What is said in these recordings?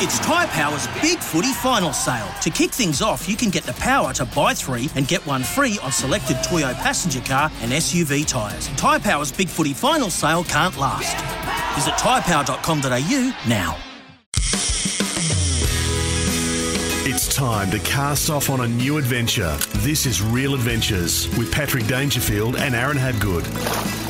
It's Tyre Power's Big Footy Final Sale. To kick things off, you can get the power to buy three and get one free on selected Toyo passenger car and SUV tyres. Tyre Power's Big Footy Final Sale can't last. Visit tyrepower.com.au now. It's time to cast off on a new adventure. This is Real Adventures with Patrick Dangerfield and Aaron Habgood.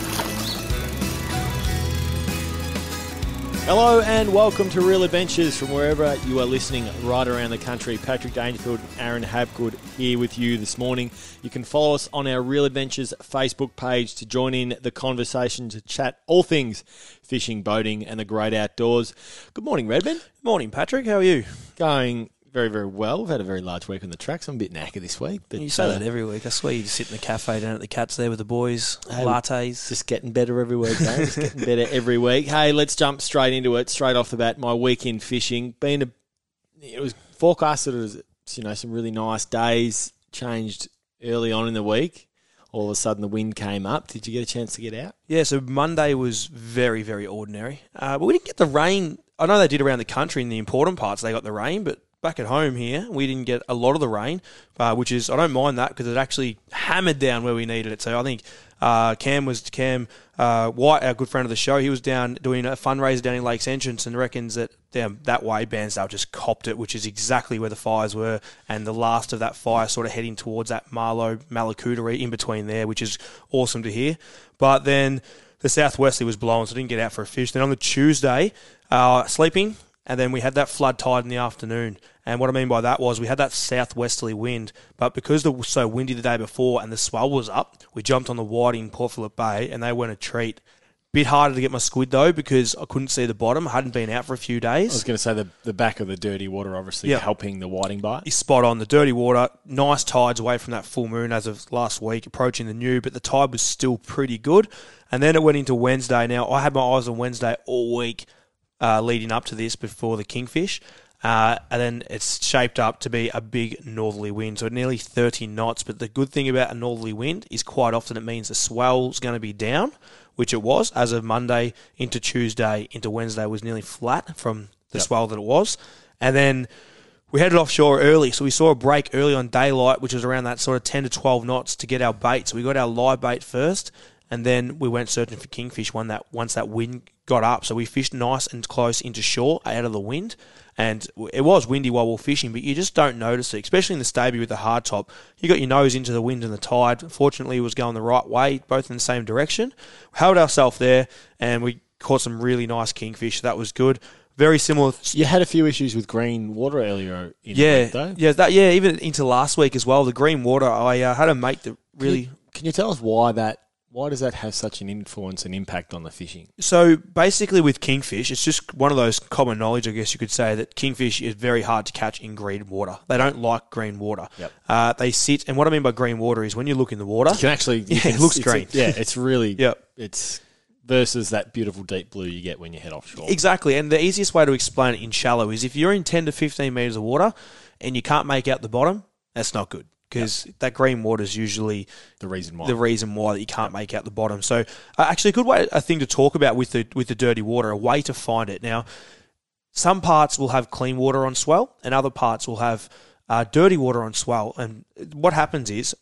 Hello and welcome to Real Adventures from wherever you are listening right around the country. Patrick Dangerfield, Aaron Habgood here with you this morning. You can follow us on our Real Adventures Facebook page to join in the conversation to chat all things fishing, boating, and the great outdoors. Good morning, Redmond. Morning, Patrick. How are you? Going very, very well. We've had a very large week on the tracks. I'm a bit knackered this week. But You say uh, that every week. I swear you just sit in the cafe down at the Cats there with the boys, Hey, lattes. Just getting better every week, mate. Just getting better every week. Hey, let's jump straight into it. Straight off the bat, my weekend fishing. Been a, it was forecasted as you know some really nice days. Changed early on in the week. All of a sudden, the wind came up. Did you get a chance to get out? Yeah, so Monday was very, very ordinary. Uh, but we didn't get the rain. I know they did around the country in the important parts. They got the rain, but back at home here, we didn't get a lot of the rain, uh, which is I don't mind that because it actually hammered down where we needed it. So I think uh, Cam was Cam uh, White, our good friend of the show. He was down doing a fundraiser down in Lakes Entrance and reckons that down that way Bairnsdale just copped it, which is exactly where the fires were, and the last of that fire sort of heading towards that Marlo Mallacoota in between there, which is awesome to hear. But then the southwesterly was blowing, so I didn't get out for a fish. Then on the Tuesday, uh, sleeping, and then we had that flood tide in the afternoon. And what I mean by that was we had that southwesterly wind, but because it was so windy the day before and the swell was up, we jumped on the whiting in Port Phillip Bay, and they weren't a treat. Bit harder to get my squid though because I couldn't see the bottom. I hadn't been out for a few days. I was going to say the the back of the dirty water, obviously Yeah. helping the whiting bite. He's spot on. The dirty water, nice tides away from that full moon as of last week, approaching the new, but the tide was still pretty good. And then it went into Wednesday. Now, I had my eyes on Wednesday all week uh, leading up to this before the Kingfish. Uh, and then it's shaped up to be a big northerly wind, so nearly 30 knots. But the good thing about a northerly wind is quite often it means the swell's going to be down, which it was as of Monday into Tuesday into Wednesday was nearly flat from the swell that it was. And then we headed offshore early, so we saw a break early on daylight, which was around that sort of 10 to 12 knots to get our bait. So we got our live bait first, and then we went searching for kingfish when that once that wind got up. So we fished nice and close into shore out of the wind, and it was windy while we were fishing, but you just don't notice it, especially in the Staby with the hard top. You got your nose into the wind and the tide. Fortunately, it was going the right way, both in the same direction. Held ourselves there, and we caught some really nice kingfish. That was good. Very similar You had a few issues with green water earlier in the yeah, week, though. yeah, that yeah. Even into last week as well, the green water. I uh, had a mate that really. Can you tell us why that? Why does that have such an influence and impact on the fishing? So basically, with kingfish, it's just one of those common knowledge, I guess you could say, that kingfish is very hard to catch in green water. They don't like green water. Yep. Uh, they sit, and what I mean by green water is when you look in the water, You can actually, you Yeah, can- it looks it's green. yeah, it's really, Yep. it's versus that beautiful deep blue you get when you head offshore. Exactly, and the easiest way to explain it in shallow is if you're in 10 to 15 meters of water and you can't make out the bottom, that's not good because that green water is usually The reason why. the reason why that you can't make out the bottom. So, uh, actually, a good way, a thing to talk about with the with the dirty water, a way to find it. Now, some parts will have clean water on swell, and other parts will have uh, dirty water on swell. And what happens is,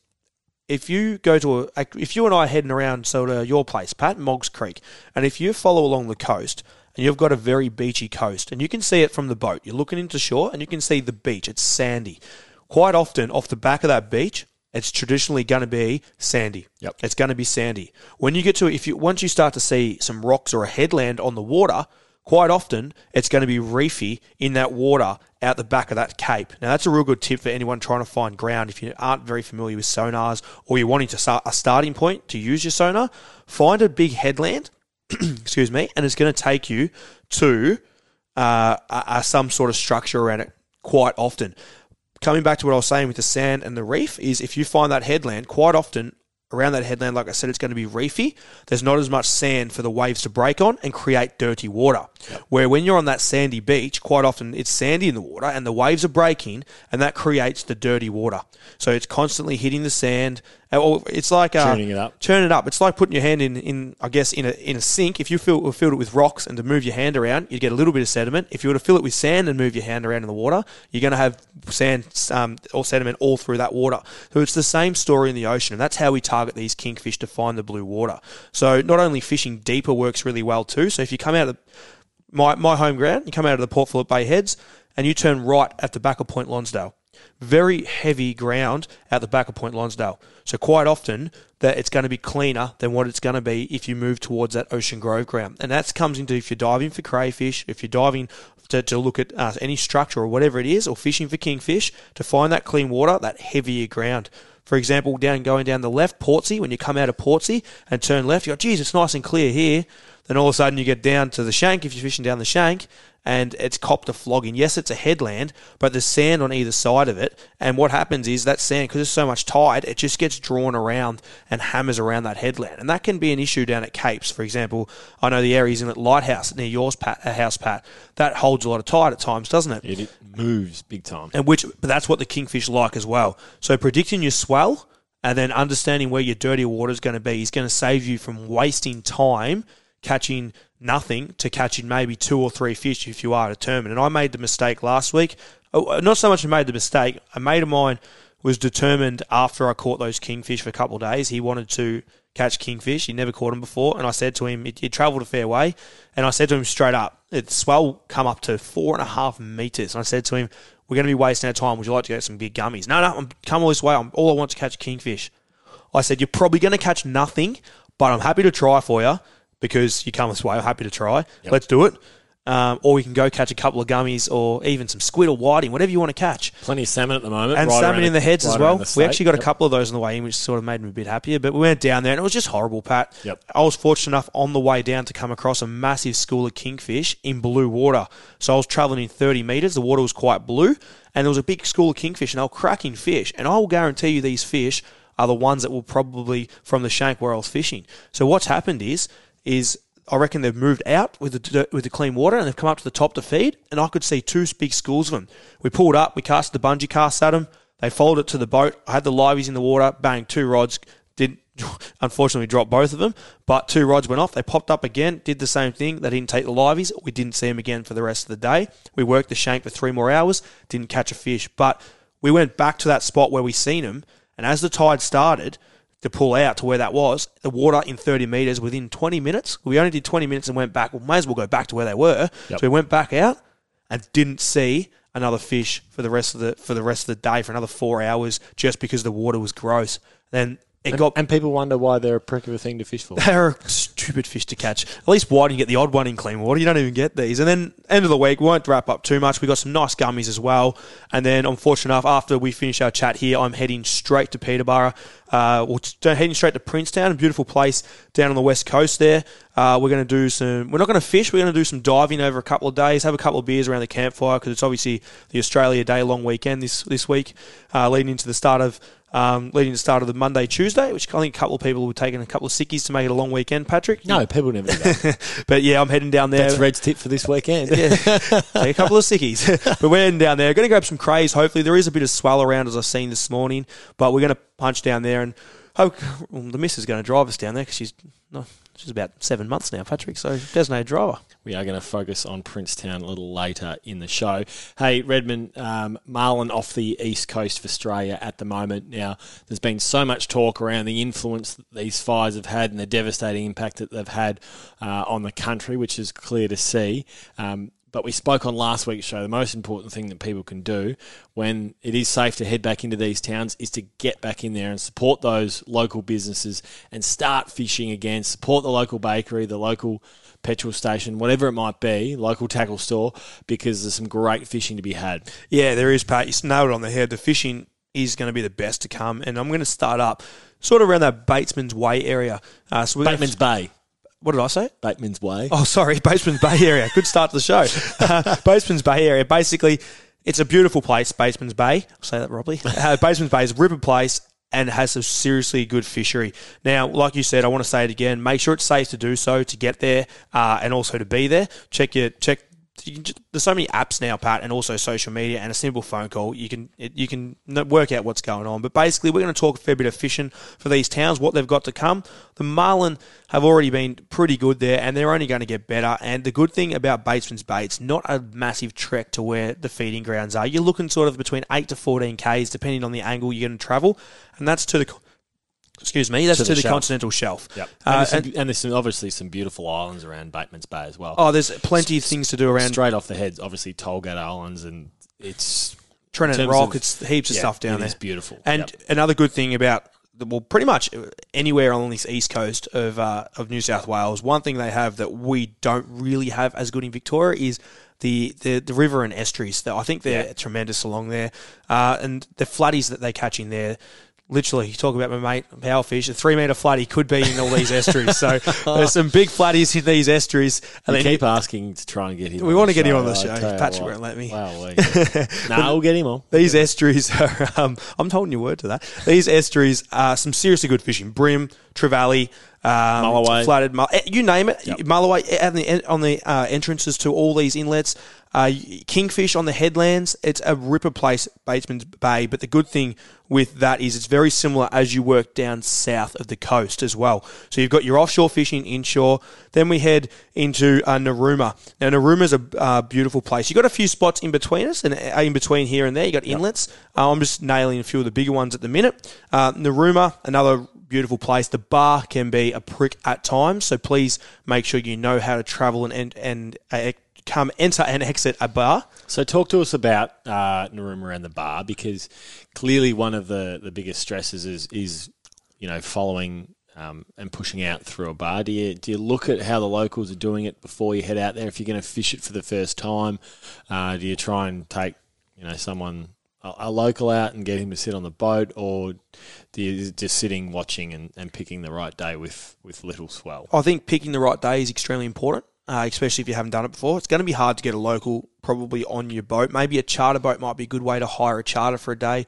if you go to a, if you and I are heading around sort of your place, Pat, Moggs Creek, and if you follow along the coast. And you've got a very beachy coast, and you can see it from the boat. You're looking into shore, and you can see the beach. It's sandy. Quite often, off the back of that beach, it's traditionally going to be sandy. Yep. It's going to be sandy. When you get to if you once you start to see some rocks or a headland on the water, quite often it's going to be reefy in that water out the back of that cape. Now that's a real good tip for anyone trying to find ground. If you aren't very familiar with sonars or you're wanting to start a starting point to use your sonar, find a big headland. excuse me, and it's going to take you to uh, some sort of structure around it quite often. Coming back to what I was saying with the sand and the reef is if you find that headland, quite often around that headland, like I said, it's going to be reefy. There's not as much sand for the waves to break on and create dirty water. Where when you're on that sandy beach, quite often it's sandy in the water and the waves are breaking and that creates the dirty water. So it's constantly hitting the sand. Uh, or It's like uh, Churning it up. Churn it up. It's like putting your hand in, in I guess, in a in a sink. If you fill filled it with rocks and to move your hand around, you'd get a little bit of sediment. If you were to fill it with sand and move your hand around in the water, you're going to have sand um, or sediment all through that water. So it's the same story in the ocean, and that's how we target these kingfish to find the blue water. So not only fishing deeper works really well too. So if you come out of my my home ground, you come out of the Port Phillip Bay Heads, and you turn right at the back of Point Lonsdale very heavy ground at the back of Point Lonsdale. So quite often that it's going to be cleaner than what it's going to be if you move towards that Ocean Grove ground. And that comes into if you're diving for crayfish, if you're diving to, to look at uh, any structure or whatever it is, or fishing for kingfish, to find that clean water, that heavier ground. For example, down going down the left, Portsea, when you come out of Portsea and turn left, you go, geez, it's nice and clear here. Then all of a sudden you get down to the shank if you're fishing down the shank and it's copped a flogging. Yes, it's a headland, but there's sand on either side of it. And what happens is that sand, because there's so much tide, it just gets drawn around and hammers around that headland. And that can be an issue down at Capes. For example, I know the areas in at Lighthouse near yours, Pat, uh, house, Pat, that holds a lot of tide at times, doesn't it? It, it moves big time. And which, but that's what the kingfish like as well. So predicting your swell and then understanding where your dirty water is going to be is going to save you from wasting time catching nothing to catching maybe two or three fish if you are determined. And I made the mistake last week. Oh, uh, Not so much I made the mistake. A mate of mine was determined after I caught those kingfish for a couple of days. He wanted to catch kingfish. He never caught them before. And I said to him, he, he travelled a fair way. And I said to him straight up, it swell come up to four and a half metres. And I said to him, we're going to be wasting our time. Would you like to get some big gummies? No, no, I'm come all this way. I'm, all I want to catch kingfish. I said, you're probably going to catch nothing, but I'm happy to try for you because you come this way. I'm happy to try. Let's do it. Um, or we can go catch a couple of gummies or even some squid or whiting, whatever you want to catch. Plenty of salmon at the moment. And right salmon in the heads right as well. We actually got a couple of those on the way in, which sort of made me a bit happier. But we went down there and it was just horrible, Pat. Yep. I was fortunate enough on the way down to come across a massive school of kingfish in blue water. So I was travelling in 30 metres. The water was quite blue. And there was a big school of kingfish and they were cracking fish. And I will guarantee you these fish are the ones that will probably from the shank where I was fishing. So what's happened is, is I reckon they've moved out with the with the clean water and they've come up to the top to feed. And I could see two big schools of them. We pulled up, we cast the bungee cast at them. They followed it to the boat. I had the liveys in the water, bang, two rods. Did unfortunately dropped both of them, but two rods went off. They popped up again, did the same thing. They didn't take the liveys. We didn't see them again for the rest of the day. We worked the shank for three more hours, didn't catch a fish. But we went back to that spot where we seen them, and as the tide started to pull out to where that was, the water in 30 metres within 20 minutes. We only did 20 minutes and went back. We may as well go back to where they were. Yep. So we went back out and didn't see another fish for the rest of the for the rest of the day for another four hours just because the water was gross. Then it And, got and people wonder why they're a prick of a thing to fish for. they're a stupid fish to catch. At least white, you get the odd one in clean water. You don't even get these. And then end of the week, we won't wrap up too much. We got some nice gummies as well. And then, unfortunate enough, after we finish our chat here, I'm heading straight to Peterborough. Uh, t- heading straight to Princetown, a beautiful place down on the west coast there. Uh, we're going to do some. We're not going to fish. We're going to do some diving over a couple of days. Have a couple of beers around the campfire because it's obviously the Australia Day long weekend this this week, uh, leading into the start of um, leading to the start of the Monday Tuesday, which I think a couple of people were taking a couple of sickies to make it a long weekend. Patrick, No, people never do that. but yeah, I'm heading down there. That's Red's tip for this weekend. Yeah, take a couple of sickies. but we're heading down there. Going to grab some crays. Hopefully, there is a bit of swell around as I've seen this morning. But we're going to punch down there and hope well, the miss is going to drive us down there because she's no, she's about seven months now, Patrick. So no driver. We are going to focus on Princetown a little later in the show. Hey, Redmond, um, marlin off the east coast of Australia at the moment. Now, there's been so much talk around the influence that these fires have had and the devastating impact that they've had uh, on the country, which is clear to see. Um, but we spoke on last week's show. The most important thing that people can do when it is safe to head back into these towns is to get back in there and support those local businesses and start fishing again. Support the local bakery, the local petrol station, whatever it might be, local tackle store, because there's some great fishing to be had. Yeah, there is, Pat. You nailed it on the head. The fishing is going to be the best to come, and I'm going to start up sort of around that Batesman's Way area. Uh, so Bateman's Bay. What did I say? Bateman's Way. Oh, sorry, Baseman's Bay Area. Good start to the show. Uh, Baseman's Bay Area. Basically, it's a beautiful place, Baseman's Bay. I'll say that properly. Uh, Baseman's Bay is a ripper place and has a seriously good fishery. Now, like you said, I want to say it again. Make sure it's safe to do so to get there uh, and also to be there. Check your check you can just, there's so many apps now, Pat, and also social media and a simple phone call. You can it, you can work out what's going on. But basically, we're going to talk a fair bit of fishing for these towns, what they've got to come. The marlin have already been pretty good there, and they're only going to get better. And the good thing about Batesman's Bay, it's not a massive trek to where the feeding grounds are. You're looking sort of between eight to fourteen k's, depending on the angle you're going to travel, and that's to the Excuse me, that's to, To the, the continental shelf. Yep. Uh, and, there's some, and- and there's some, obviously some beautiful islands around Bateman's Bay as well. oh, there's plenty of things to do around Straight off the heads, obviously Tollgate Islands, and it's Trinidad in Rock. of- it's heaps of yeah, stuff down there. is beautiful. And Yep. another good thing about well, pretty much anywhere on this east coast of uh, of New South Wales, one thing they have that we don't really have as good in Victoria is the the, the river and estuaries. That I think they're Yeah. tremendous along there, uh, and the flatties that they catch in there. Literally, you talk about my mate powerfish. A three meter flat, he could be in all these estuaries. So there's some big flatties in these estuaries. And you then keep asking to try and get him. We wanna the get him on the show. Patrick won't let me. Wow, we- nah, we'll get him on. These estuaries are, um, I'm holding your word to that. These estuaries are some seriously good fishing. Bream, Trevally, um, Mulloway. Mull- eh, you name it. Mulloway eh, on the, on the uh, entrances to all these inlets. Uh, kingfish on the headlands. It's a ripper place, Batesman's Bay. But the good thing with that is it's very similar as you work down south of the coast as well. So you've got your offshore fishing, inshore. Then we head into uh, Narooma. Now Narooma's a uh, beautiful place. You've got a few spots in between us and uh, in between here and there. You got inlets. Uh, I'm just nailing a few of the bigger ones at the minute. Uh, Narooma, another beautiful place. The bar can be a prick at times, so please make sure you know how to travel and and, and uh, come enter and exit a bar. So talk to us about uh, Narooma and the bar because clearly one of the, the biggest stresses is is you know following um, and pushing out through a bar. Do you do you look at how the locals are doing it before you head out there? If you're going to fish it for the first time, uh, do you try and take you know someone a, local out and get him to sit on the boat, or do you just sitting watching and, and picking the right day with with little swell? I think picking the right day is extremely important, uh, especially if you haven't done it before. It's going to be hard to get a local probably on your boat. Maybe a charter boat might be a good way to hire a charter for a day,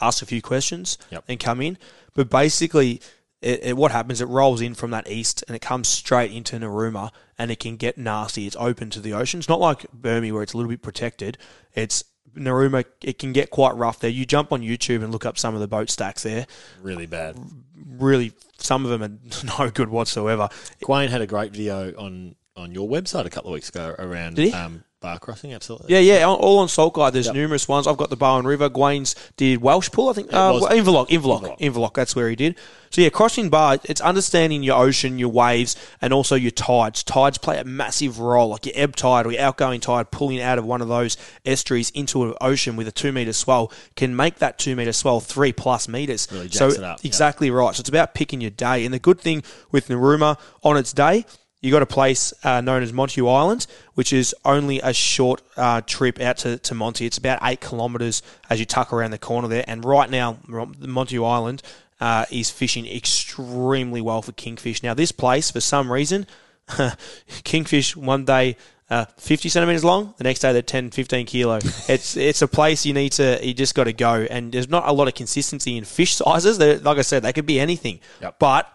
ask a few questions, Yep. and come in. But basically, it, it, what happens? It rolls in from that east and it comes straight into Narooma, and it can get nasty. It's open to the ocean. It's not like Burmy where it's a little bit protected. It's Narooma. It can get quite rough there. You jump on YouTube and look up some of the boat stacks there. Really bad. Really, some of them are no good whatsoever. Gwayne had a great video on on your website a couple of weeks ago around um, bar crossing. Absolutely. Yeah, yeah, all- all on Salt Guide. There's Yep. numerous ones. I've got the Bowen River. Gwaines did Welshpool, I think. Uh, was. Inverloch, Inverloch, Inverloch. Inverloch. That's where he did. So yeah, crossing bar. It's understanding your ocean, your waves, and also your tides. Tides play a massive role, like your ebb tide or your outgoing tide pulling out of one of those estuaries into an ocean with a two meter swell can make that two meter swell three plus meters. Really so jacks it up, yeah. exactly right. So it's about picking your day. And the good thing with Narooma on its day you got a place uh, known as Montague Island, which is only a short uh, trip out to, to Monty. It's about eight kilometres as you tuck around the corner there. And right now, Montague Island uh, is fishing extremely well for kingfish. Now, this place, for some reason, kingfish one day. Uh, 50 centimeters long. The next day they're 10, 15 kilo. It's it's a place you need to. You just got to go, and there's not a lot of consistency in fish sizes. They're, like I said, they could be anything. Yep. But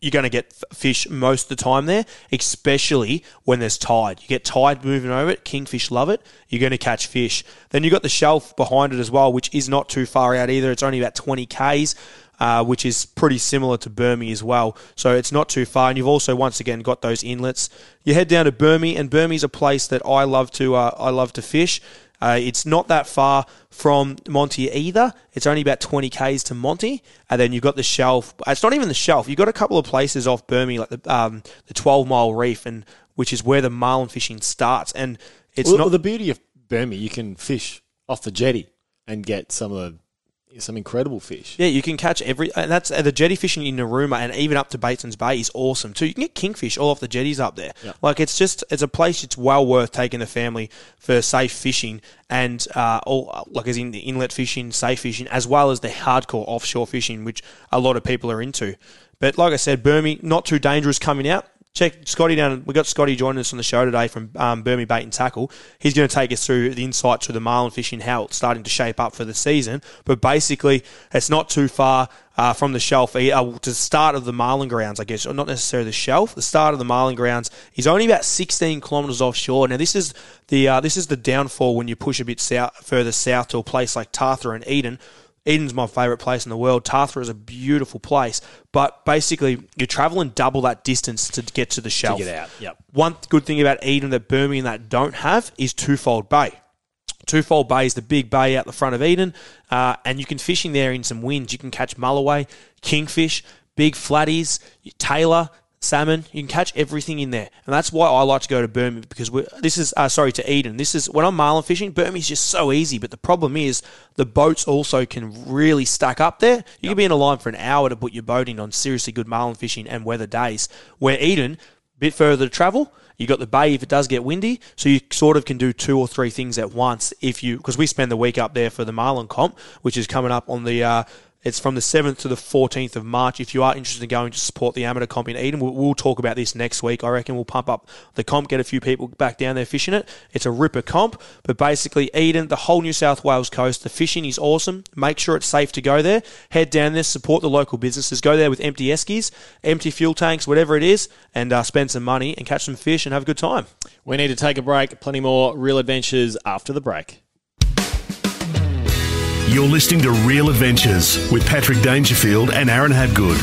you're going to get fish most of the time there, especially when there's tide. You get tide moving over it, kingfish love it, you're going to catch fish. Then you've got the shelf behind it as well, which is not too far out either. It's only about 20 Ks, uh, which is pretty similar to Burmy as well. So it's not too far. And you've also, once again, got those inlets. You head down to Burmy, and Burmy's a place that I love to, uh, I love to fish. Uh, it's not that far from Monty either. It's only about 20 k's to Monty, and then you've got the shelf. It's not even the shelf. You've got a couple of places off Burmy, like the um, the 12 mile reef, and which is where the marlin fishing starts. And it's well, not well, the beauty of Burmy, you can fish off the jetty and get some of the, some incredible fish. Yeah, you can catch every, and that's uh, the jetty fishing in Narooma and even up to Bateson's Bay is awesome too. You can get kingfish all off the jetties up there. Yeah. Like it's just, it's a place it's well worth taking the family for safe fishing and uh, all like as in the inlet fishing, safe fishing, as well as the hardcore offshore fishing, which a lot of people are into. But like I said, Burmy not too dangerous coming out. Check Scotty down. We got Scotty joining us on the show today from um, Bait and Tackle. He's going to take us through the insights to the marlin fishing, how it's starting to shape up for the season. But basically, it's not too far uh, from the shelf uh, to the start of the marlin grounds, I guess, or not necessarily the shelf. The start of the marlin grounds is only about 16 kilometres offshore. Now, this is the uh, this is the downfall when you push a bit south, further south to a place like Tathra and Eden Eden's my favourite place in the world. Tathra is a beautiful place, but basically you're travelling double that distance to get to the shelf. To get out, yep. One good thing about Eden that Bermagui that don't have is Twofold Bay. Twofold Bay is the big bay out the front of Eden, uh, and you can fishing there in some winds. You can catch mulloway, kingfish, big flatties, tailor, salmon. You can catch everything in there, and that's why I like to go to Bermagui because this is uh, sorry to Eden. This is when I'm marlin fishing. Bermagui is just so easy, but the problem is the boats also can really stack up there. You yep. can be in a line for an hour to put your boat in on seriously good marlin fishing and weather days. Where Eden, bit further to travel. You got the bay if it does get windy, so you sort of can do two or three things at once. If you because we spend the week up there for the Marlin comp, which is coming up on the uh, it's from the 7th to the 14th of March. If you are interested in going to support the amateur comp in Eden, we'll, we'll, talk about this next week. I reckon we'll pump up the comp, get a few people back down there fishing it. It's a ripper comp, but basically Eden, the whole New South Wales coast, the fishing is awesome. Make sure it's safe to go there. Head down there, support the local businesses. Go there with empty eskies, empty fuel tanks, whatever it is, and uh, spend some money and catch some fish and have a good time. We need to take a break. Plenty more real adventures after the break. You're listening to Real Adventures with Patrick Dangerfield and Aaron Habgood.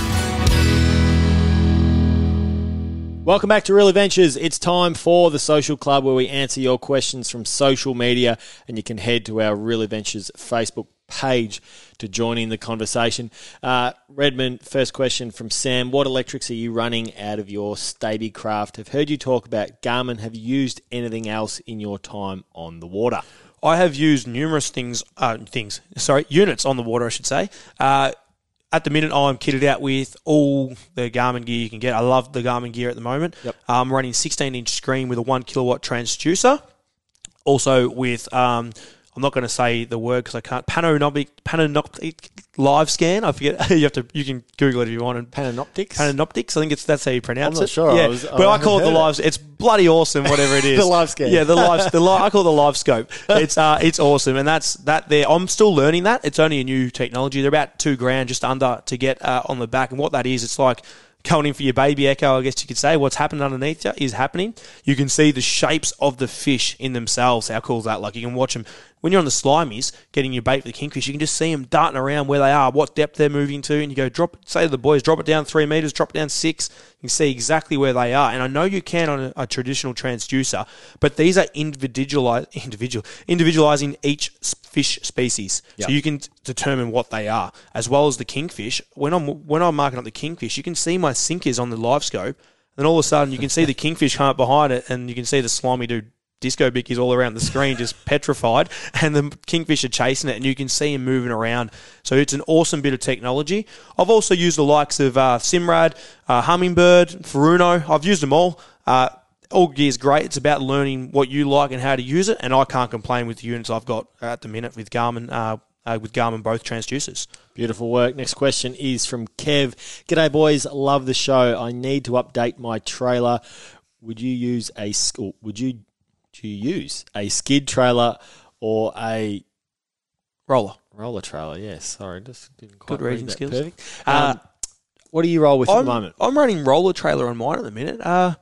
Welcome back to Real Adventures. It's time for the Social Club where we answer your questions from social media, and you can head to our Real Adventures Facebook page to join in the conversation. Uh, Redmond, first question from Sam. What electrics are you running out of your Stabicraft? I've heard you talk about Garmin. Have you used anything else in your time on the water? I have used numerous things, uh, things, sorry, units on the water, I should say. Uh, at the minute, I'm kitted out with all the Garmin gear you can get. I love the Garmin gear at the moment. Yep. I'm running 16 inch screen with a one kilowatt transducer. Also with um, I'm not going to say the word because I can't. Panoptic, Panoptic live scan. I forget. you have to. You can Google it if you want. And Panoptix. Panoptix. I think it's that's how you pronounce I'm not it. Sure. Yeah, I was, but I, I call it the live. Scan. It's bloody awesome. Whatever it is. the live scan. Yeah, the live. The I call it the live scope. It's uh, it's awesome, and that's that. There, I'm still learning that. It's only a new technology. They're about two grand, just under, to get uh, on the back. And what that is, it's like going in for your baby echo, I guess you could say. What's happening underneath you is happening. You can see the shapes of the fish in themselves. How cool is that? Like you can watch them when you're on the slimies getting your bait for the kingfish, you can just see them darting around where they are, what depth they're moving to, and you go drop. Say to the boys, drop it down three meters, drop it down six. You can see exactly where they are, and I know you can on a, a traditional transducer, but these are individualized, individual, individualizing each fish species, yep. so you can determine what they are, as well as the kingfish. When I'm when I'm marking up the kingfish, you can see my sinkers on the live scope. Then all of a sudden, you can see the kingfish come up behind it, and you can see the slimy dude disco bickies all around the screen, just petrified, and the kingfish are chasing it, and you can see him moving around. So it's an awesome bit of technology. I've also used the likes of uh, Simrad, uh, Humminbird, Furuno. I've used them all. Uh, all is great. It's about learning what you like and how to use it, and I can't complain with the units I've got at the minute with Garmin. Uh, uh, with Garmin both transducers. Beautiful work. Next question is from Kev. G'day, boys. Love the show. I need to update my trailer. Would you use a would you do you use? A skid trailer or a roller? Roller trailer, yes. Sorry, just didn't quite Good reading skills. Perfect. Uh, um, what do you roll with I'm, at the moment? I'm running roller trailer on mine at the minute. Uh,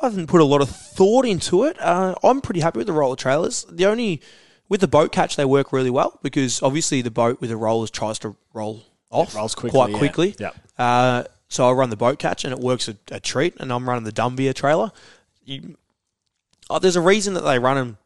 I haven't put a lot of thought into it. Uh, I'm pretty happy with the roller trailers. The only with the boat catch, they work really well because obviously the boat with the rollers tries to roll off rolls quickly, quite yeah. quickly. Yep. Uh, so I run the boat catch and it works a, a treat. And I'm running the Dunbier trailer. You, oh, there's a reason that they run them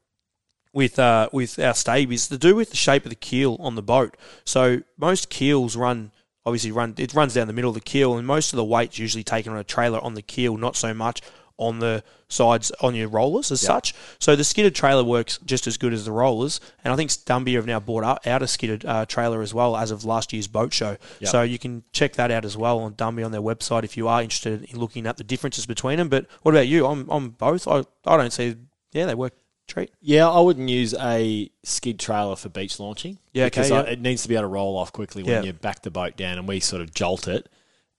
with uh, with our stabies to do with the shape of the keel on the boat. So most keels run obviously run it runs down the middle of the keel, and most of the weight's usually taken on a trailer on the keel, not so much on the sides on your rollers as yep. such. So the skidded trailer works just as good as the rollers, and I think Dunbier have now bought out, out a skidded uh, trailer as well as of last year's boat show. Yep. So you can check that out as well on Dunbier on their website if you are interested in looking at the differences between them. But what about you? I'm I'm both. I I don't see yeah, they work treat. Yeah, I wouldn't use a skid trailer for beach launching. Yeah, because okay, I, it needs to be able to roll off quickly when Yeah. you back the boat down, and we sort of jolt it.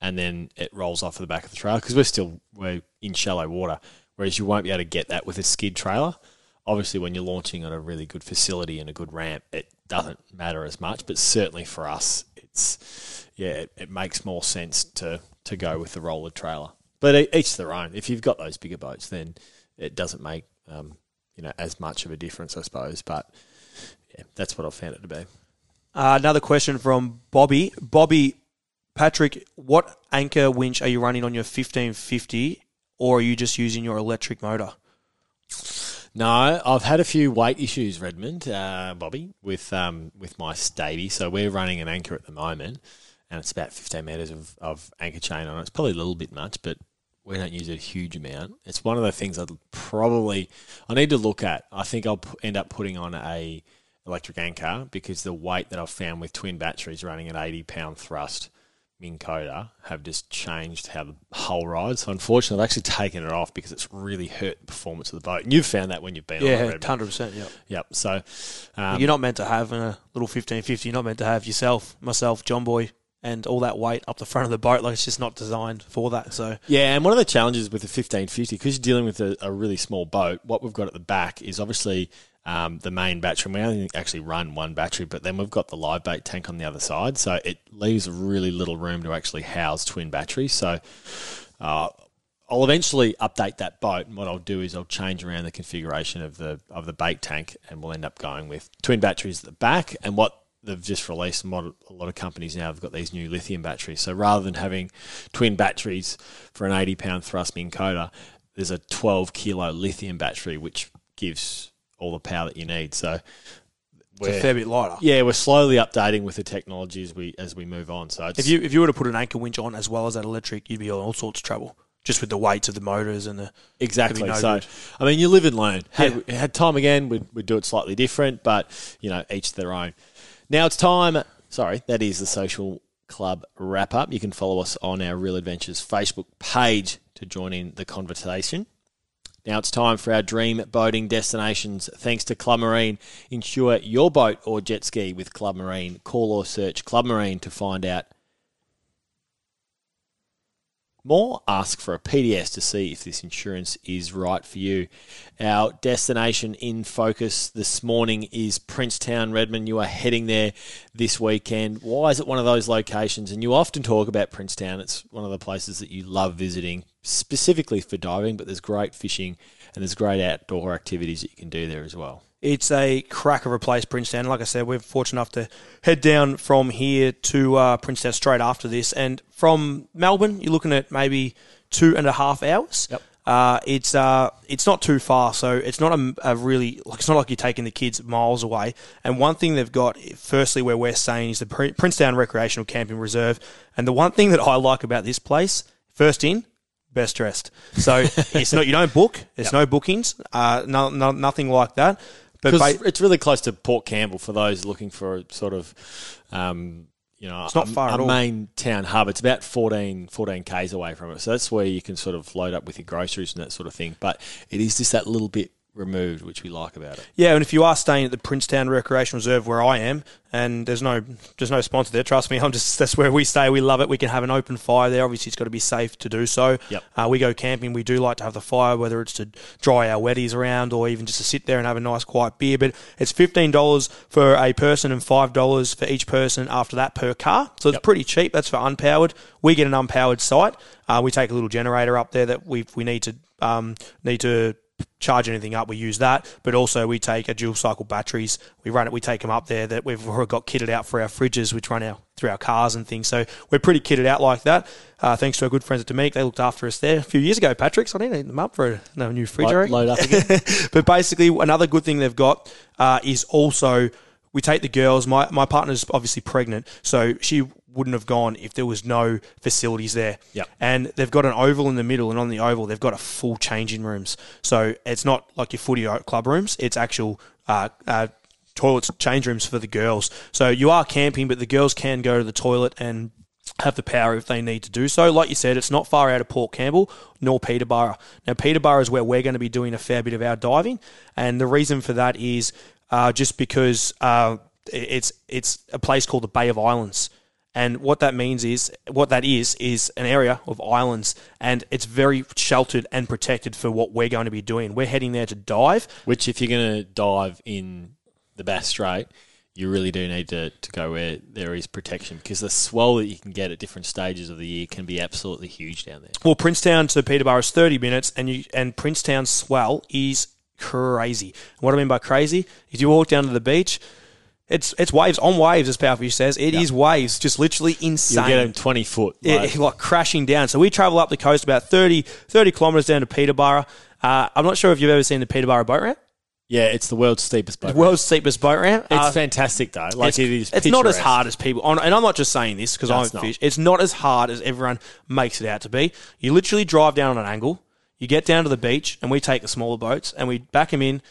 And then it rolls off of the back of the trailer because we're still we're in shallow water. Whereas you won't be able to get that with a skid trailer. Obviously, when you're launching on a really good facility and a good ramp, it doesn't matter as much. But certainly for us, it's yeah, it, it makes more sense to to go with the roller trailer. But each their own. If you've got those bigger boats, then it doesn't make um, you know as much of a difference, I suppose. But yeah, that's what I've found it to be. Uh, another question from Bobby. Bobby, Patrick, what anchor winch are you running on your 1550 or are you just using your electric motor? No, I've had a few weight issues, Redmond, uh, Bobby, with um, with my Staby. So we're running an anchor at the moment, and it's about 15 metres of, of anchor chain on it. It's probably a little bit much, but we don't use it a huge amount. It's one of the things I'd probably I need to look at. I think I'll end up putting on a electric anchor because the weight that I've found with twin batteries running at 80 pound thrust Minn have just changed how the hull rides. So unfortunately, I've actually taken it off because it's really hurt the performance of the boat. And you've found that when you've been on Yeah, hundred percent. Yeah, Yep. So um, you're not meant to have in a little fifteen fifty. You're not meant to have yourself, myself, John Boy, and all that weight up the front of the boat. Like it's just not designed for that. So Yeah, and one of the challenges with the 1550, because you're dealing with a, a really small boat, what we've got at the back is obviously um, the main battery. We only actually run one battery, but then we've got the live bait tank on the other side. So it leaves really little room to actually house twin batteries. So uh, I'll eventually update that boat, and what I'll do is I'll change around the configuration of the of the bait tank, and we'll end up going with twin batteries at the back. And what they've just released, a lot of companies now have got these new lithium batteries. So rather than having twin batteries for an 80 pound thrust Kota, there's a 12 kilo lithium battery, which gives all the power that you need. So it's a fair bit lighter. yeah, we're slowly updating with the technology as we as we move on. So it's, If you if you were to put an anchor winch on as well as that electric, you'd be on all sorts of trouble. Just with the weights of the motors and the Exactly. no so, good. I mean, you live and learn. Had, had time again, we'd, we'd do it slightly different, but, you know, each their own. Now it's time. Sorry, that is the social club wrap up. You can follow us on our Real Adventures Facebook page to join in the conversation. Now it's time for our dream boating destinations. Thanks to Club Marine. Insure your boat or jet ski with Club Marine. Call or search Club Marine to find out more. Ask for a PDS to see if this insurance is right for you. Our destination in focus this morning is Princetown, Redmond. You are heading there this weekend. Why is it one of those locations? And you often talk about Princetown. It's one of the places that you love visiting, specifically for diving, but there's great fishing and there's great outdoor activities that you can do there as well. It's a crack of a place, Princetown. Like I said, we're fortunate enough to head down from here to uh, Princetown straight after this. And from Melbourne, you're looking at maybe two and a half hours. Yep. Uh, it's uh, it's not too far, so it's not a, a really like it's not like you're taking the kids miles away. And one thing they've got, firstly, where we're staying is the Prin- Princetown Recreational Camping Reserve. And the one thing that I like about this place, first in, best dressed. So it's not you don't book. There's no bookings. Uh, no, no, nothing like that. But Because ba- it's really close to Port Campbell for those looking for a sort of, um, you know, It's not a, far a at all. main town hub. It's about 14, 14 k's away from it, so that's where you can sort of load up with your groceries and that sort of thing. But it is just that little bit removed, which we like about it. Yeah, and if you are staying at the Princetown Recreation Reserve where I am, and there's no there's no sponsor there, trust me, I'm just that's where we stay. We love it. We can have an open fire there. Obviously, it's got to be safe to do so. Yep. Uh, we go camping. We do like to have the fire, whether it's to dry our wetties around or even just to sit there and have a nice quiet beer. But it's fifteen dollars for a person and five dollars for each person after that per car. So it's Yep. pretty cheap. That's for unpowered. We get an unpowered site. Uh, we take a little generator up there that we we need to um, need to charge anything up, we use that. But also we take a dual cycle batteries. We run it. We take them up there that we've already got kitted out for our fridges, which run our through our cars and things. So we're pretty kitted out like that. Uh, thanks to our good friends at Dometic, they looked after us there a few years ago. Patrick, so I need them up for a, new fridge. Load, load up again. but basically, another good thing they've got uh, is also we take the girls. My my partner's obviously pregnant, so she wouldn't have gone if there was no facilities there. Yep. And they've got an oval in the middle, and on the oval they've got a full changing rooms. So it's not like your footy club rooms; it's actual. Uh, uh, Toilets, change rooms for the girls. So you are camping, but the girls can go to the toilet and have the power if they need to do so. Like you said, it's not far out of Port Campbell nor Peterborough. Now, Peterborough is where we're going to be doing a fair bit of our diving, and the reason for that is uh, just because uh, it's it's a place called the Bay of Islands, And what that means is, what that is, is an area of islands, and it's very sheltered and protected for what we're going to be doing. We're heading there to dive. Which, if you're going to dive in the Bass Strait, you really do need to, to go where there is protection because the swell that you can get at different stages of the year can be absolutely huge down there. Well, Princetown to Peterborough is 30 minutes, and you and Princetown swell is crazy. What I mean by crazy is you walk down to the beach, it's it's waves on waves, as Powerfish says. It is waves, just literally insane. You'll get them 20 foot. Yeah, like- like crashing down. So we travel up the coast about 30, 30 kilometres down to Peterborough. Uh, I'm not sure if you've ever seen the Peterborough boat ramp. yeah, it's the world's steepest boat. The world's steepest boat ramp. It's Uh, fantastic though. Like it's, it is. it's not as hard as people, and I'm not just saying this because No, I'm a fish. It's not as hard as everyone makes it out to be. You literally drive down on an angle, you get down to the beach, and we take the smaller boats and we back them in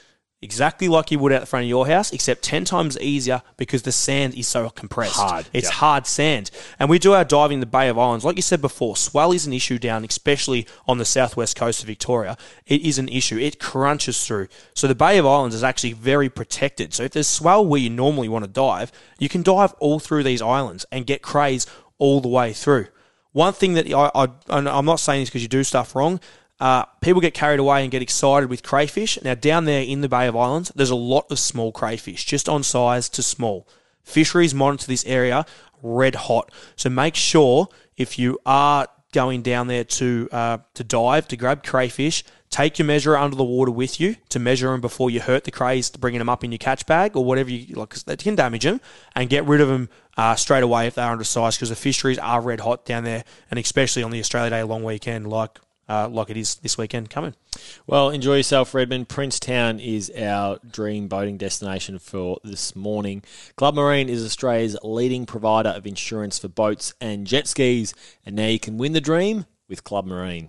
exactly like you would out the front of your house, except 10 times easier because the sand is so compressed. Hard, It's yep. hard sand. And we do our diving in the Bay of Islands. Like you said before, swell is an issue down, especially on the southwest coast of Victoria. It is an issue. It crunches through. So the Bay of Islands is actually very protected. So if there's swell where you normally want to dive, you can dive all through these islands and get crays all the way through. One thing that I, I I'm not saying this because you do stuff wrong. Uh, people get carried away and get excited with crayfish. Now, down there in the Bay of Islands, there's a lot of small crayfish, just on size to small. Fisheries monitor this area red hot. So make sure if you are going down there to uh, to dive to grab crayfish, take your measurer under the water with you to measure them before you hurt the crays, bringing them up in your catch bag or whatever you like, 'cause that can damage them, and get rid of them uh, straight away if they're undersized because the fisheries are red hot down there, and especially on the Australia Day long weekend like. Uh, like it is this weekend coming. Well, enjoy yourself, Redmond. Princetown is our dream boating destination for this morning. Club Marine is Australia's leading provider of insurance for boats and jet skis, and now you can win the dream with Club Marine.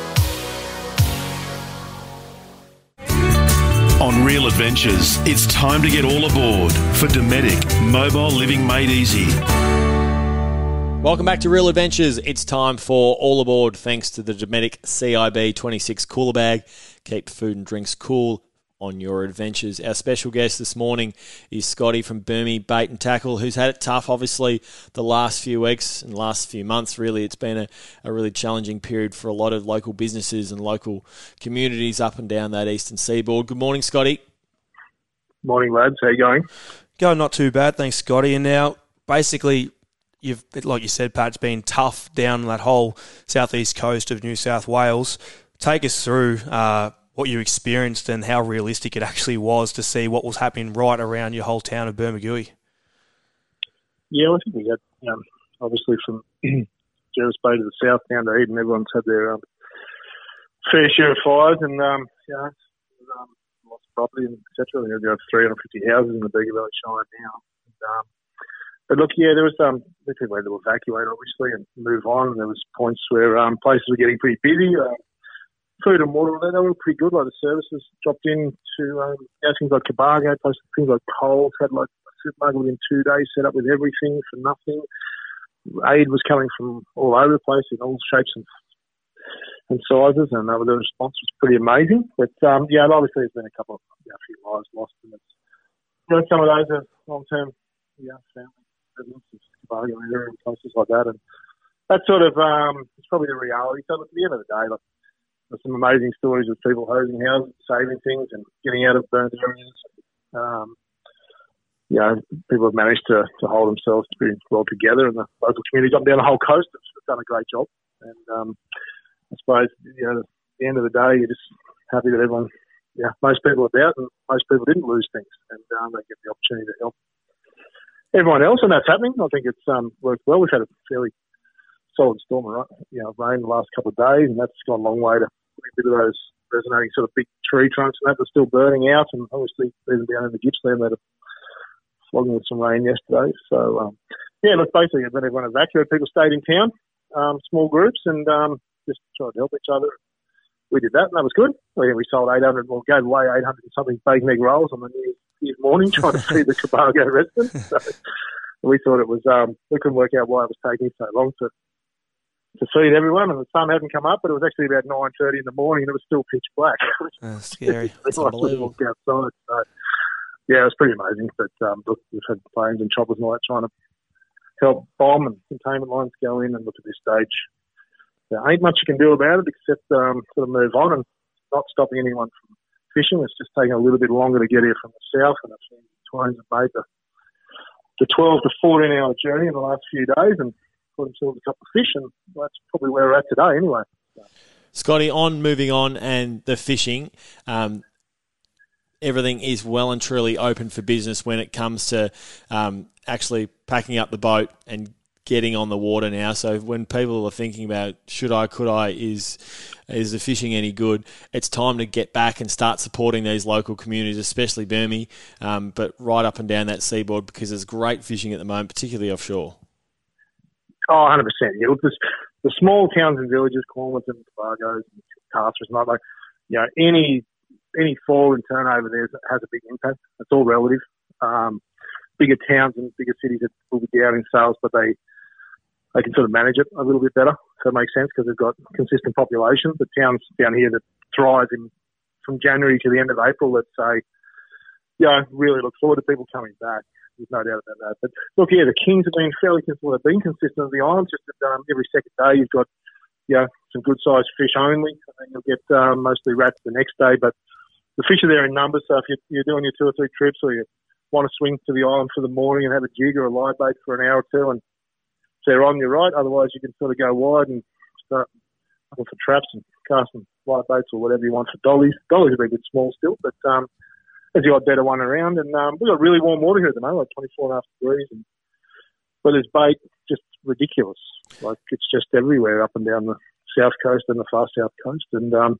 On Real Adventures, it's time to get all aboard for Dometic Mobile Living Made Easy. Welcome back to Real Adventures. It's time for All Aboard thanks to the Dometic CIB 26 cooler bag. Keep food and drinks cool on your adventures. Our special guest this morning is Scotty from Burmy Bait and Tackle, who's had it tough, obviously, the last few weeks and last few months. Really, it's been a, a really challenging period for a lot of local businesses and local communities up and down that eastern seaboard. Good morning, Scotty. Morning, lads. How you going? Going not too bad, thanks, Scotty. And now, basically, you've like you said, Pat, it's been tough down that whole southeast coast of New South Wales. Take us through uh, what you experienced and how realistic it actually was to see what was happening right around your whole town of Bermagui. Yeah, I think we had, um, obviously, from Jervis Bay to the south down to Eden, everyone's had their um, fair share of fires and, um, you know, um, lost property and et cetera. We have 350 houses in the Bega Valley Shire now. And, um, but look, yeah, there was um, people had to evacuate, obviously, and move on. And there was points where um, places were getting pretty busy. Uh, food and water, they, they were pretty good. Like the services dropped in to um, you know, things like Cobargo, places, things like Coles had like a supermarket within two days set up with everything for nothing. Aid was coming from all over the place in all shapes and and sizes, and uh, the response was pretty amazing. But um, yeah, obviously there's been a couple of you know, a few lives lost, and it's you know some of those are long term, yeah, family residents Cobargo and places like that, and that sort of um, it's probably the reality. So at the end of the day, like there's some amazing stories of people hosing houses, saving things, and getting out of burnt areas. Um, you know, people have managed to, to hold themselves pretty well together, and the local communities up down the whole coast have done a great job. And um, I suppose, you know, at the end of the day, you're just happy that everyone, yeah, most people are about, and most people didn't lose things, and um, they get the opportunity to help everyone else, and that's happening. I think it's um, worked well. We've had a fairly solid storm, right? You know, rain the last couple of days, and that's gone a long way to a bit of those resonating sort of big tree trunks and that are still burning out, and obviously even down in the Gippsland that are flogging with some rain yesterday. So um, yeah, look, basically when everyone evacuated, people stayed in town, um, small groups, and um, just tried to help each other. we did that, and that was good. We, we sold 800, well, gave away 800 and something bacon egg rolls on the New Year's morning trying to feed the Cobargo residents. So we thought it was, um, we couldn't work out why it was taking so long to to feed everyone, and the sun hadn't come up, but it was actually about 9.30 in the morning, and it was still pitch black. That's scary. That's unbelievable. Outside, so, yeah, it was pretty amazing. But um, look, we've had planes and choppers and all that trying to help bomb and containment lines go in, and look at this stage there ain't much you can do about it except um, sort of move on and not stopping anyone from fishing. It's just taking a little bit longer to get here from the south, and I've seen have made the, the 12 to 14 hour journey in the last few days and caught themselves a couple of fish, and that's probably where we're at today anyway. Scotty, on moving on and the fishing, um, everything is well and truly open for business when it comes to um, actually packing up the boat and getting on the water now. So when people are thinking about should I, could I, is is the fishing any good? It's time to get back and start supporting these local communities, especially Burmy, um, but right up and down that seaboard because there's great fishing at the moment, particularly offshore. Oh, 100 percent. Yeah, look, the small towns and villages, Cornwall and Cobargos and Castors, not like you know any any fall in turnover there has a big impact. It's all relative. Um, bigger towns and bigger cities will be down in sales, but they they can sort of manage it a little bit better. So it makes sense because they've got consistent populations. The towns down here that thrive in from January to the end of April, let's say, yeah, really look forward to people coming back. There's no doubt about that. But look, yeah, the Kings have been fairly consistent. They've been consistent the islands. Just um, every second day, you've got yeah some good sized fish only, and then you'll get um, mostly rats the next day. But the fish are there in numbers. So if you're, you're doing your two or three trips, or you want to swing to the island for the morning and have a jig or a live bait for an hour or two, and they're on your right. Otherwise, you can sort of go wide and start looking for traps and casting live baits or whatever you want for dollies. Dollies are a bit small still, but um, there's the odd better one around. And um, we've got really warm water here at the moment, like 24 and a half degrees. And, but there's bait just ridiculous. Like it's just everywhere up and down the south coast and the far south coast. And um,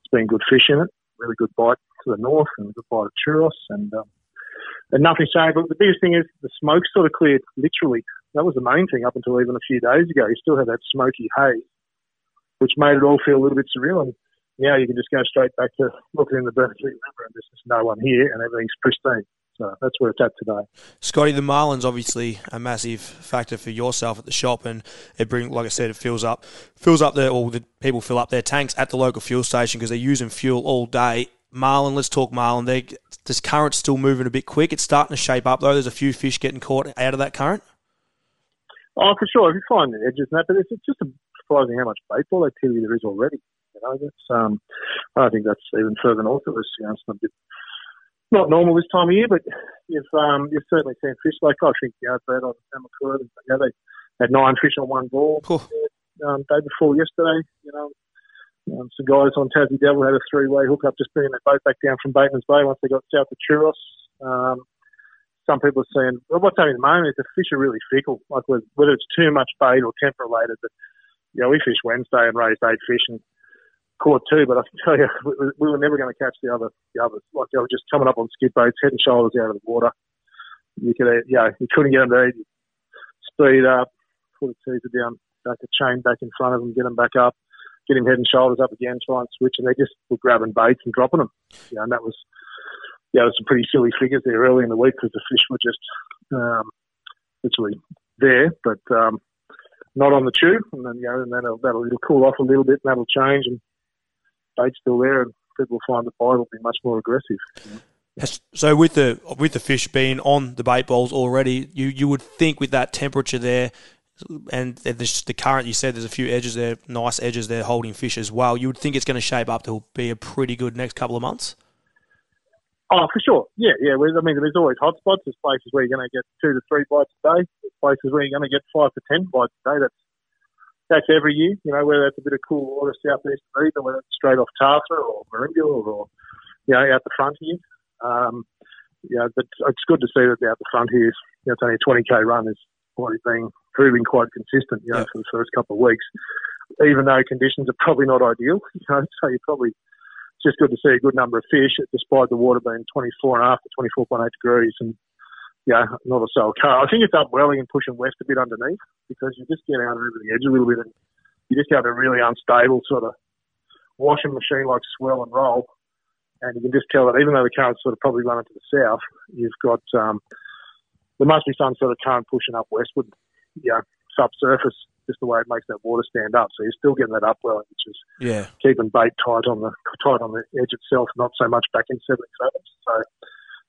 it's been good fish in it. Really good bite to the north and good bite of Tuross. And um, and nothing changed. But the biggest thing is the smoke sort of cleared literally that was the main thing up until even a few days ago. You still had that smoky haze, which made it all feel a little bit surreal. And now you can just go straight back to looking in the Burnley River and there's just no one here and everything's pristine. So that's where it's at today. Scotty, the marlin's obviously a massive factor for yourself at the shop, and it brings, like I said, it fills up, fills up the, or the people fill up their tanks at the local fuel station because they're using fuel all day. Marlin, let's talk Marlin. They, this current's still moving a bit quick. It's starting to shape up though. There's a few fish getting caught out of that current. Oh, for sure. If you find the edges and that, but it's, it's just surprising how much baseball activity there is already. You know, that's um, I think that's even further north of us. You know, it's not, not normal this time of year, but you've um, you've certainly seen fish like I think you know, Brad on Amakura, yeah, they had nine fish on one ball. Cool. Um, day before yesterday, you know, um, some guys on Tassie Devil had a three-way hookup just bringing their boat back down from Bateman's Bay once they got south of Tuross. Um, some people are saying, well, what's happening at the moment is the fish are really fickle, like whether it's too much bait or temper related. But, you know, we fished Wednesday and raised eight fish and caught two, but I can tell you, we, we were never going to catch the other, the others. Like they were just coming up on skid boats, head and shoulders out of the water. You could, uh, yeah, you couldn't get them to eat. Speed up, put the teaser down, back a chain back in front of them, get them back up, get him head and shoulders up again, try and switch, and they just were grabbing baits and dropping them. Yeah, and that was yeah, there's some pretty silly figures there early in the week because the fish were just um, literally there, but um, not on the tube. And then, you know, and that'll, that'll it'll cool off a little bit and that'll change and bait's still there and people will find the bite will be much more aggressive. You know? So with the with the fish being on the bait bowls already, you, you would think with that temperature there, and the, the current you said there's a few edges there, nice edges there holding fish as well. You would think it's going to shape up to be a pretty good next couple of months. Oh, for sure. Yeah, yeah. I mean, there's always hot spots. There's places where you're going to get two to three bites a day. There's places where you're going to get five to ten bites a day. That's that's every year. You know, whether that's a bit of cool water southeast of Eden, whether it's straight off Tathra or Maringa or, you know, out the front here. Um, yeah, but it's good to see that out the front here, you know, it's only a 20k run is already being proving quite consistent, you know, yeah. for the first couple of weeks, even though conditions are probably not ideal. You know, so you probably it's just good to see a good number of fish, despite the water being 24 and a half to 24.8 degrees, and yeah, not a soul car. I think it's upwelling and pushing west a bit underneath because you just get out over the edge a little bit, and you just have a really unstable sort of washing machine like swell and roll, and you can just tell that even though the current's sort of probably running to the south, you've got um, there must be some sort of current pushing up westward, yeah, subsurface, just the way it makes that water stand up. So you're still getting that upwelling, which is Yeah. keeping bait tight on the tight on the edge itself, not so much back in 77. So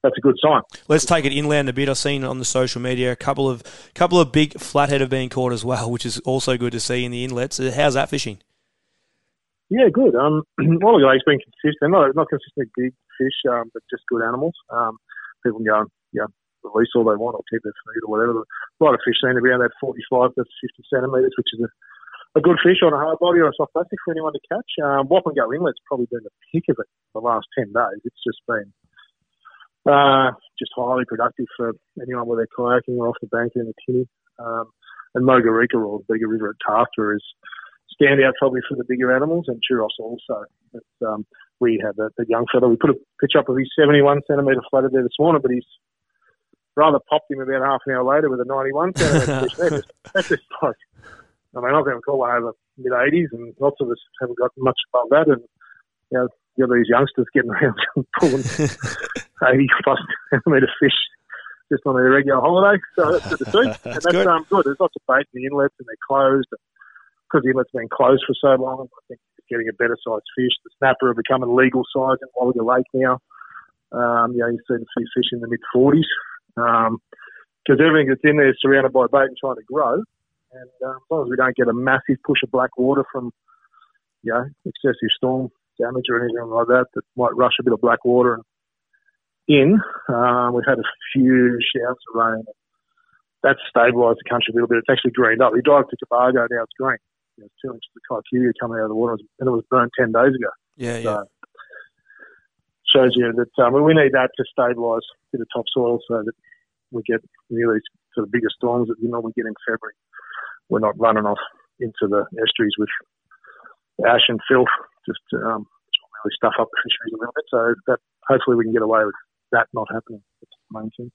that's a good sign. Let's take it inland a bit. I've seen on the social media a couple of couple of big flathead have been caught as well, which is also good to see in the inlets. Uh, How's that fishing? Yeah, good. Um, all the guys been consistent, not not consistently big fish, um, but just good animals. Um, people can go and yeah, release all they want or keep their food or whatever. A lot of fish seem to be around that 45 to 50 centimetres, which is a, a good fish on a hard body or a soft plastic for anyone to catch. Um, Wapengo Inlet's probably been the pick of it the last 10 days. It's just been uh, just highly productive for anyone with their kayaking or off the bank in the tinny. Um, and Mogareeka or Bega River at Tathra is stand out probably for the bigger animals and Tuross also. But, um, we had the, the young fella. We put a picture up of his 71 centimetre flathead there this morning, but he's rather popped him about half an hour later with a 91 centimetre fish. That's just, that's just like, I mean, I've never caught one over mid 80s, and lots of us haven't got much above that. And you know, you have these youngsters getting around and pulling 80 plus centimetre fish just on a regular holiday. So that's good to see. and that's good. Um, good. There's lots of bait in the inlets, and they're closed. Because the inlet's been closed for so long, I think it's getting a better sized fish. The snapper are becoming legal size in Wallaga Lake now. Um, you know, you see the few fish in the mid 40s. Because everything that's in there is surrounded by bait and trying to grow. And um, as long as we don't get a massive push of black water from, you know, excessive storm damage or anything like that that might rush a bit of black water and in, um, we've had a few showers of rain. That's stabilised the country a little bit. It's actually greened up. We drive to Cobargo now; it's green. You know, two inches of kikuyu coming out of the water, and it was burnt ten days ago. Yeah, yeah. So shows you that um, we need that to stabilise a bit of topsoil so that we get these sort of bigger storms that you normally get in February. We're not running off into the estuaries with ash and filth, just to, um, really stuff up the fisheries a little bit. So that hopefully we can get away with that not happening. That's the main thing.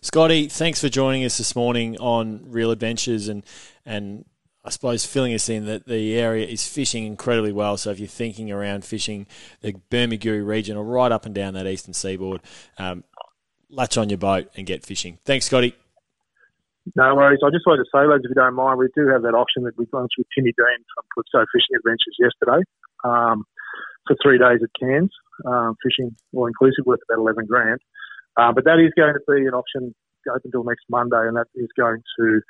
Scotty, thanks for joining us this morning on Real Adventures and and I suppose filling us in that the area is fishing incredibly well. So if you're thinking around fishing the Bermagui region or right up and down that eastern seaboard, um, latch on your boat and get fishing. Thanks, Scotty. No worries. I just wanted to say, lads, if you don't mind, we do have that auction that we launched with Timmy Dean from Calypso Fishing Adventures yesterday um, for three days at Cairns, um, fishing all inclusive, worth about 11 grand. Uh, but that is going to be an auction open until next Monday, and that is going to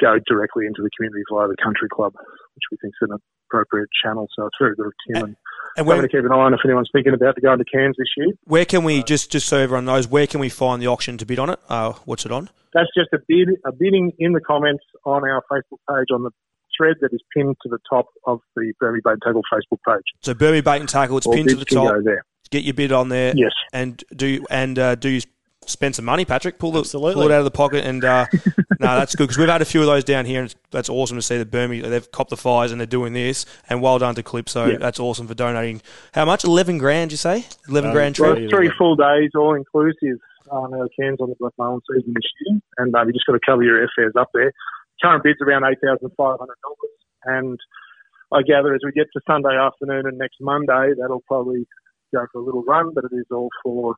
go directly into the community via the country club, which we think is an appropriate channel. So it's very good of Tim and And I'm where, going to keep an eye on if anyone's thinking about to go into Cairns this year. where can we just just so everyone knows where can we find the auction to bid on it? Uh, what's it on? That's just a bid, a bidding in the comments on our Facebook page on the thread that is pinned to the top of the Burmy Bait Tackle Facebook page. So Burmy Bait and Tackle. It's All pinned to the top. there. Get your bid on there. Yes. And do and uh, do you spend some money, Patrick? Pull the Absolutely. pull it out of the pocket and uh, no, that's good because we've had a few of those down here, and it's, that's awesome to see the Burmy. They've copped the fires and they're doing this, and well done to Calypso. Yeah. That's awesome for donating. How much? Eleven grand? You say? Eleven Uh, grand Well, trip. it's three full days, all inclusive. Um, our Cairns on the Black Marlin season this year, and um, you just got to cover your airfares up there. Current bid's around eight thousand five hundred dollars, and I gather as we get to Sunday afternoon and next Monday, that'll probably go for a little run, but it is all for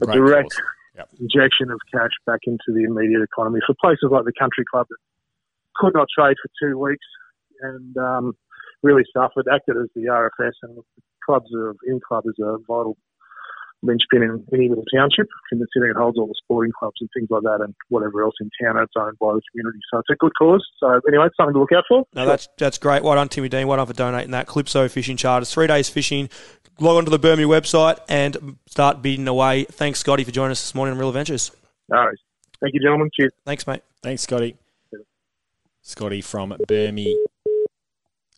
a direct. Yep. injection of cash back into the immediate economy for places like the country club that could not trade for two weeks and um, really suffered, acted as the RFS and the clubs are in club is a vital linchpin in any little township, considering it holds all the sporting clubs and things like that and whatever else in town that's owned by the community. So it's a good cause. So anyway, it's something to look out for. No, that's that's great. Well done, Timmy Dean. Well done for donating that. Calypso Fishing Charters, three days fishing. Log on to the Burmy website and start beating away. Thanks, Scotty, for joining us this morning on Real Adventures. All right. Thank you, gentlemen. Cheers. Thanks, mate. Thanks, Scotty. Scotty from Burmy.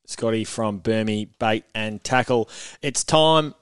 Scotty from Burmy Bait and Tackle. It's time.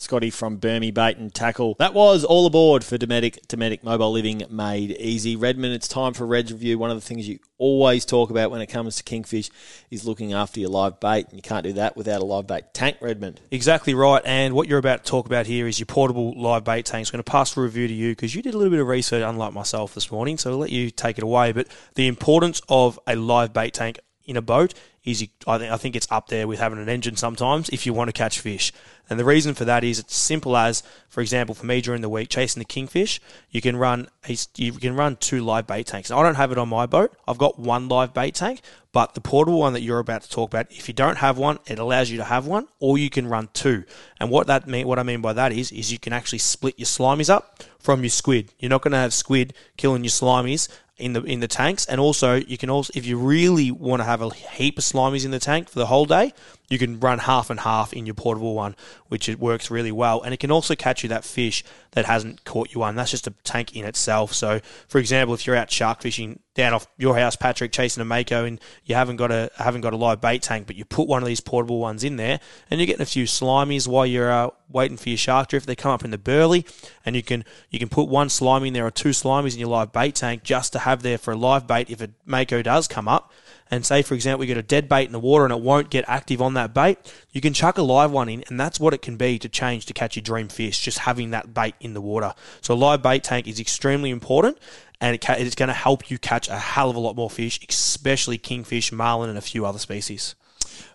Scotty from Burmy Bait and Tackle. That was all aboard for Dometic, Dometic Mobile Living Made Easy. Redmond, it's time for Red's Review. One of the things you always talk about when it comes to kingfish is looking after your live bait. And you can't do that without a live bait tank, Redmond. Exactly right. And what you're about to talk about here is your portable live bait tank. It's going to pass the review to you because you did a little bit of research, unlike myself this morning. So I'll let you take it away. But the importance of a live bait tank in a boat is I, think, I think it's up there with having an engine sometimes if you want to catch fish. And the reason for that is it's simple as, for example, for me during the week chasing the kingfish, you can run a, you can run two live bait tanks. Now, I don't have it on my boat. I've got one live bait tank, but the portable one that you're about to talk about, if you don't have one, it allows you to have one, or you can run two. And what that mean, what I mean by that is, is you can actually split your slimies up from your squid. You're not going to have squid killing your slimies in the in the tanks, and also you can also if you really want to have a heap of slimies in the tank for the whole day, you can run half and half in your portable one, which it works really well, and it can also catch you that fish that hasn't caught you one. That's just a tank in itself. So, for example, if you're out shark fishing down off your house, Patrick, chasing a mako, and you haven't got a haven't got a live bait tank, but you put one of these portable ones in there, and you're getting a few slimies while you're uh, waiting for your shark drift. They come up in the burley, and you can you can put one slimy in there or two slimies in your live bait tank just to have there for a live bait if a mako does come up and say, for example, you get a dead bait in the water and it won't get active on that bait, you can chuck a live one in, and that's what it can be to change to catch your dream fish, just having that bait in the water. So a live bait tank is extremely important, and it's going to help you catch a hell of a lot more fish, especially kingfish, marlin, and a few other species.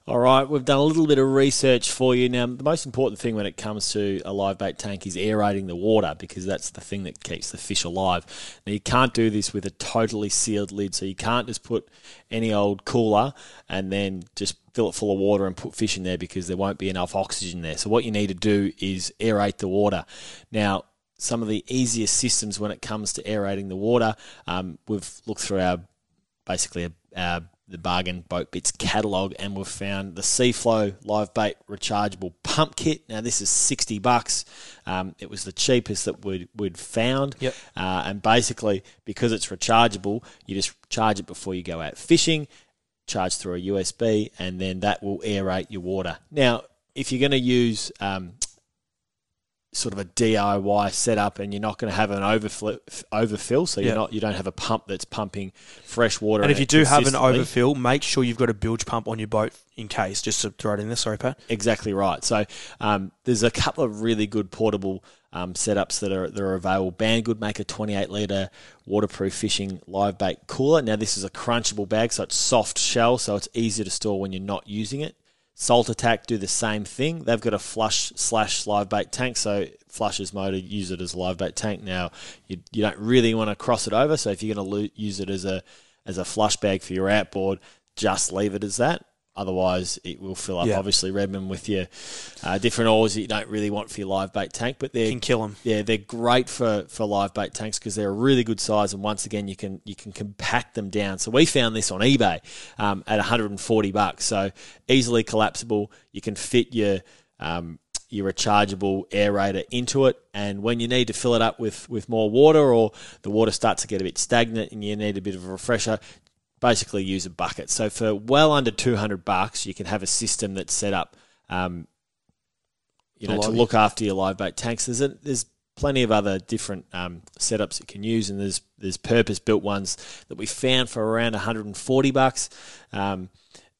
All right, we've done a little bit of research for you. Now, the most important thing when it comes to a live bait tank is aerating the water because that's the thing that keeps the fish alive. Now, you can't do this with a totally sealed lid, so you can't just put any old cooler and then just fill it full of water and put fish in there because there won't be enough oxygen there. So, what you need to do is aerate the water. Now, some of the easiest systems when it comes to aerating the water, um, we've looked through our basically our the bargain boat bits catalog and we've found the Seaflow live bait rechargeable pump kit. Now this is sixty bucks. Um, it was the cheapest that we'd, we'd found. Yep. Uh, and basically because it's rechargeable, you just charge it before you go out fishing, charge through a USB, and then that will aerate your water. Now if you're going to use um, sort of a DIY setup, and you're not going to have an overfill, overfill so you're not you don't have a pump that's pumping fresh water. And if you do have an overfill, make sure you've got a bilge pump on your boat in case, just to throw it in there. Sorry, Pat. Exactly right. So um, there's a couple of really good portable um, setups that are that are available. Banggood make a 28 liter waterproof fishing live bait cooler. Now this is a crunchable bag, so it's soft shell, so it's easier to store when you're not using it. Salt Attack do the same thing. They've got a flush slash live bait tank, so flushes motor use it as a live bait tank. Now you, you don't really want to cross it over, so if you're going to lo- use it as a as a flush bag for your outboard, just leave it as that. Otherwise, it will fill up. Yeah. Obviously, Redmond with your uh, different oars that you don't really want for your live bait tank, but they can kill them. Yeah, they're great for, for live bait tanks because they're a really good size, and once again, you can you can compact them down. So we found this on eBay um, at 140 bucks. So easily collapsible. You can fit your um, your rechargeable aerator into it, and when you need to fill it up with with more water, or the water starts to get a bit stagnant, and you need a bit of a refresher, basically use a bucket. So for well under 200 bucks, you can have a system that's set up, um, you know, to look after your live bait tanks. There's a, there's plenty of other different um, setups you can use, and there's there's purpose built ones that we found for around 140 bucks. Um,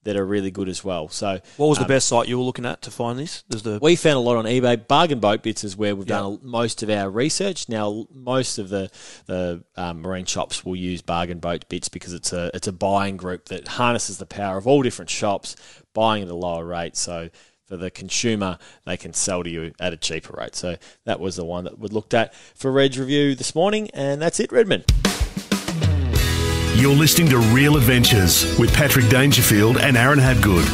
that are really good as well. So, What was the um, best site you were looking at to find this? There's the we found a lot on eBay. Bargain Boat Bits is where we've Yeah. done most of our research. Now, most of the the um, marine shops will use Bargain Boat Bits because it's a it's a buying group that harnesses the power of all different shops buying at a lower rate. So. For the consumer, they can sell to you at a cheaper rate. So that was the one that we looked at for Red's review this morning, and that's it, Redmond. You're listening to Real Adventures with Patrick Dangerfield and Aaron Habgood.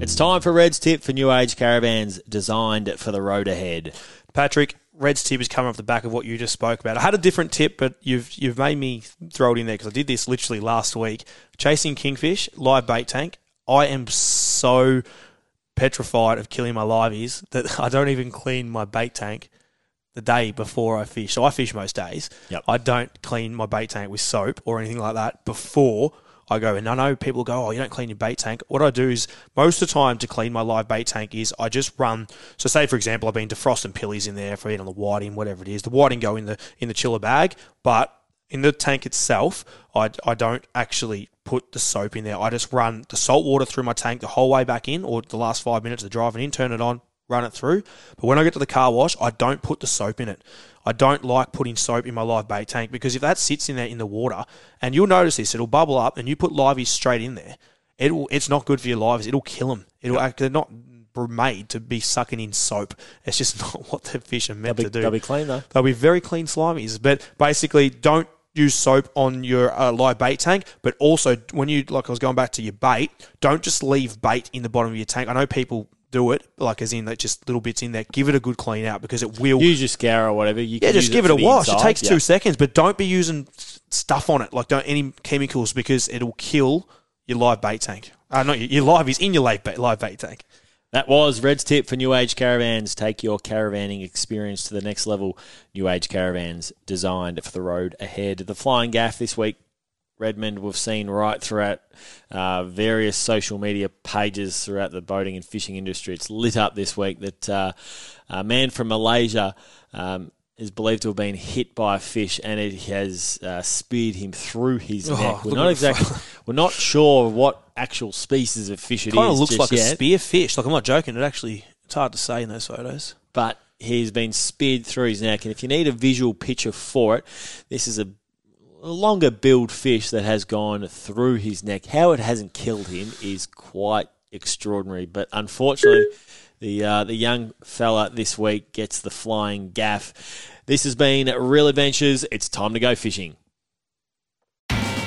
It's time for Red's tip for new age caravans designed for the road ahead. Patrick, Red's tip is coming off the back of what you just spoke about. I had a different tip, but you've you've made me throw it in there because I did this literally last week. Chasing kingfish, live bait tank. I am so petrified of killing my liveys that I don't even clean my bait tank the day before I fish. So I fish most days. Yep. I don't clean my bait tank with soap or anything like that before I go. And I know people go, oh, you don't clean your bait tank. What I do is most of the time to clean my live bait tank is I just run. So say for example, I've been defrosting pillies in there for eating on the whiting, whatever it is. The whiting go in the in the chiller bag, but in the tank itself, I, I don't actually put the soap in there. I just run the salt water through my tank the whole way back in, or the last five minutes of driving in, turn it on, run it through. But when I get to the car wash, I don't put the soap in it. I don't like putting soap in my live bait tank because if that sits in there in the water, and you'll notice this, it'll bubble up, and you put liveys straight in there. It will, it's not good for your lives. It'll kill them. It'll act, they're not made to be sucking in soap. It's just not what the fish are meant be, to do. they'll be clean though. They'll be very clean slimies. But basically, don't use soap on your uh, live bait tank. But also, when you, like I was going back to your bait, don't just leave bait in the bottom of your tank. I know people do it, like as in like just little bits in there. Give it a good clean out because it will. Use your scour or whatever. You yeah, can just give it, for a wash. inside. It takes Yeah. two seconds, but don't be using stuff on it, like don't any chemicals, because it'll kill your live bait tank. Uh, not your, your live is in your live bait, live bait tank. That was Red's tip for New Age Caravans. Take your caravanning experience to the next level. New Age Caravans designed for the road ahead. The flying gaff this week, Redmond, we've seen right throughout uh, various social media pages throughout the boating and fishing industry. It's lit up this week that uh, a man from Malaysia um, is believed to have been hit by a fish and it has uh, speared him through his Oh, neck. We're not exactly, we're not sure what actual species of fish it is. Kind of looks like a yet. spear fish. Like I'm not joking. It actually it's hard to say in those photos. but he's been speared through his neck. And if you need a visual picture for it, this is a, a longer billed fish that has gone through his neck. How it hasn't killed him is quite extraordinary. But unfortunately, the uh, the young fella this week gets the flying gaff. This has been Real Adventures. It's time to go fishing.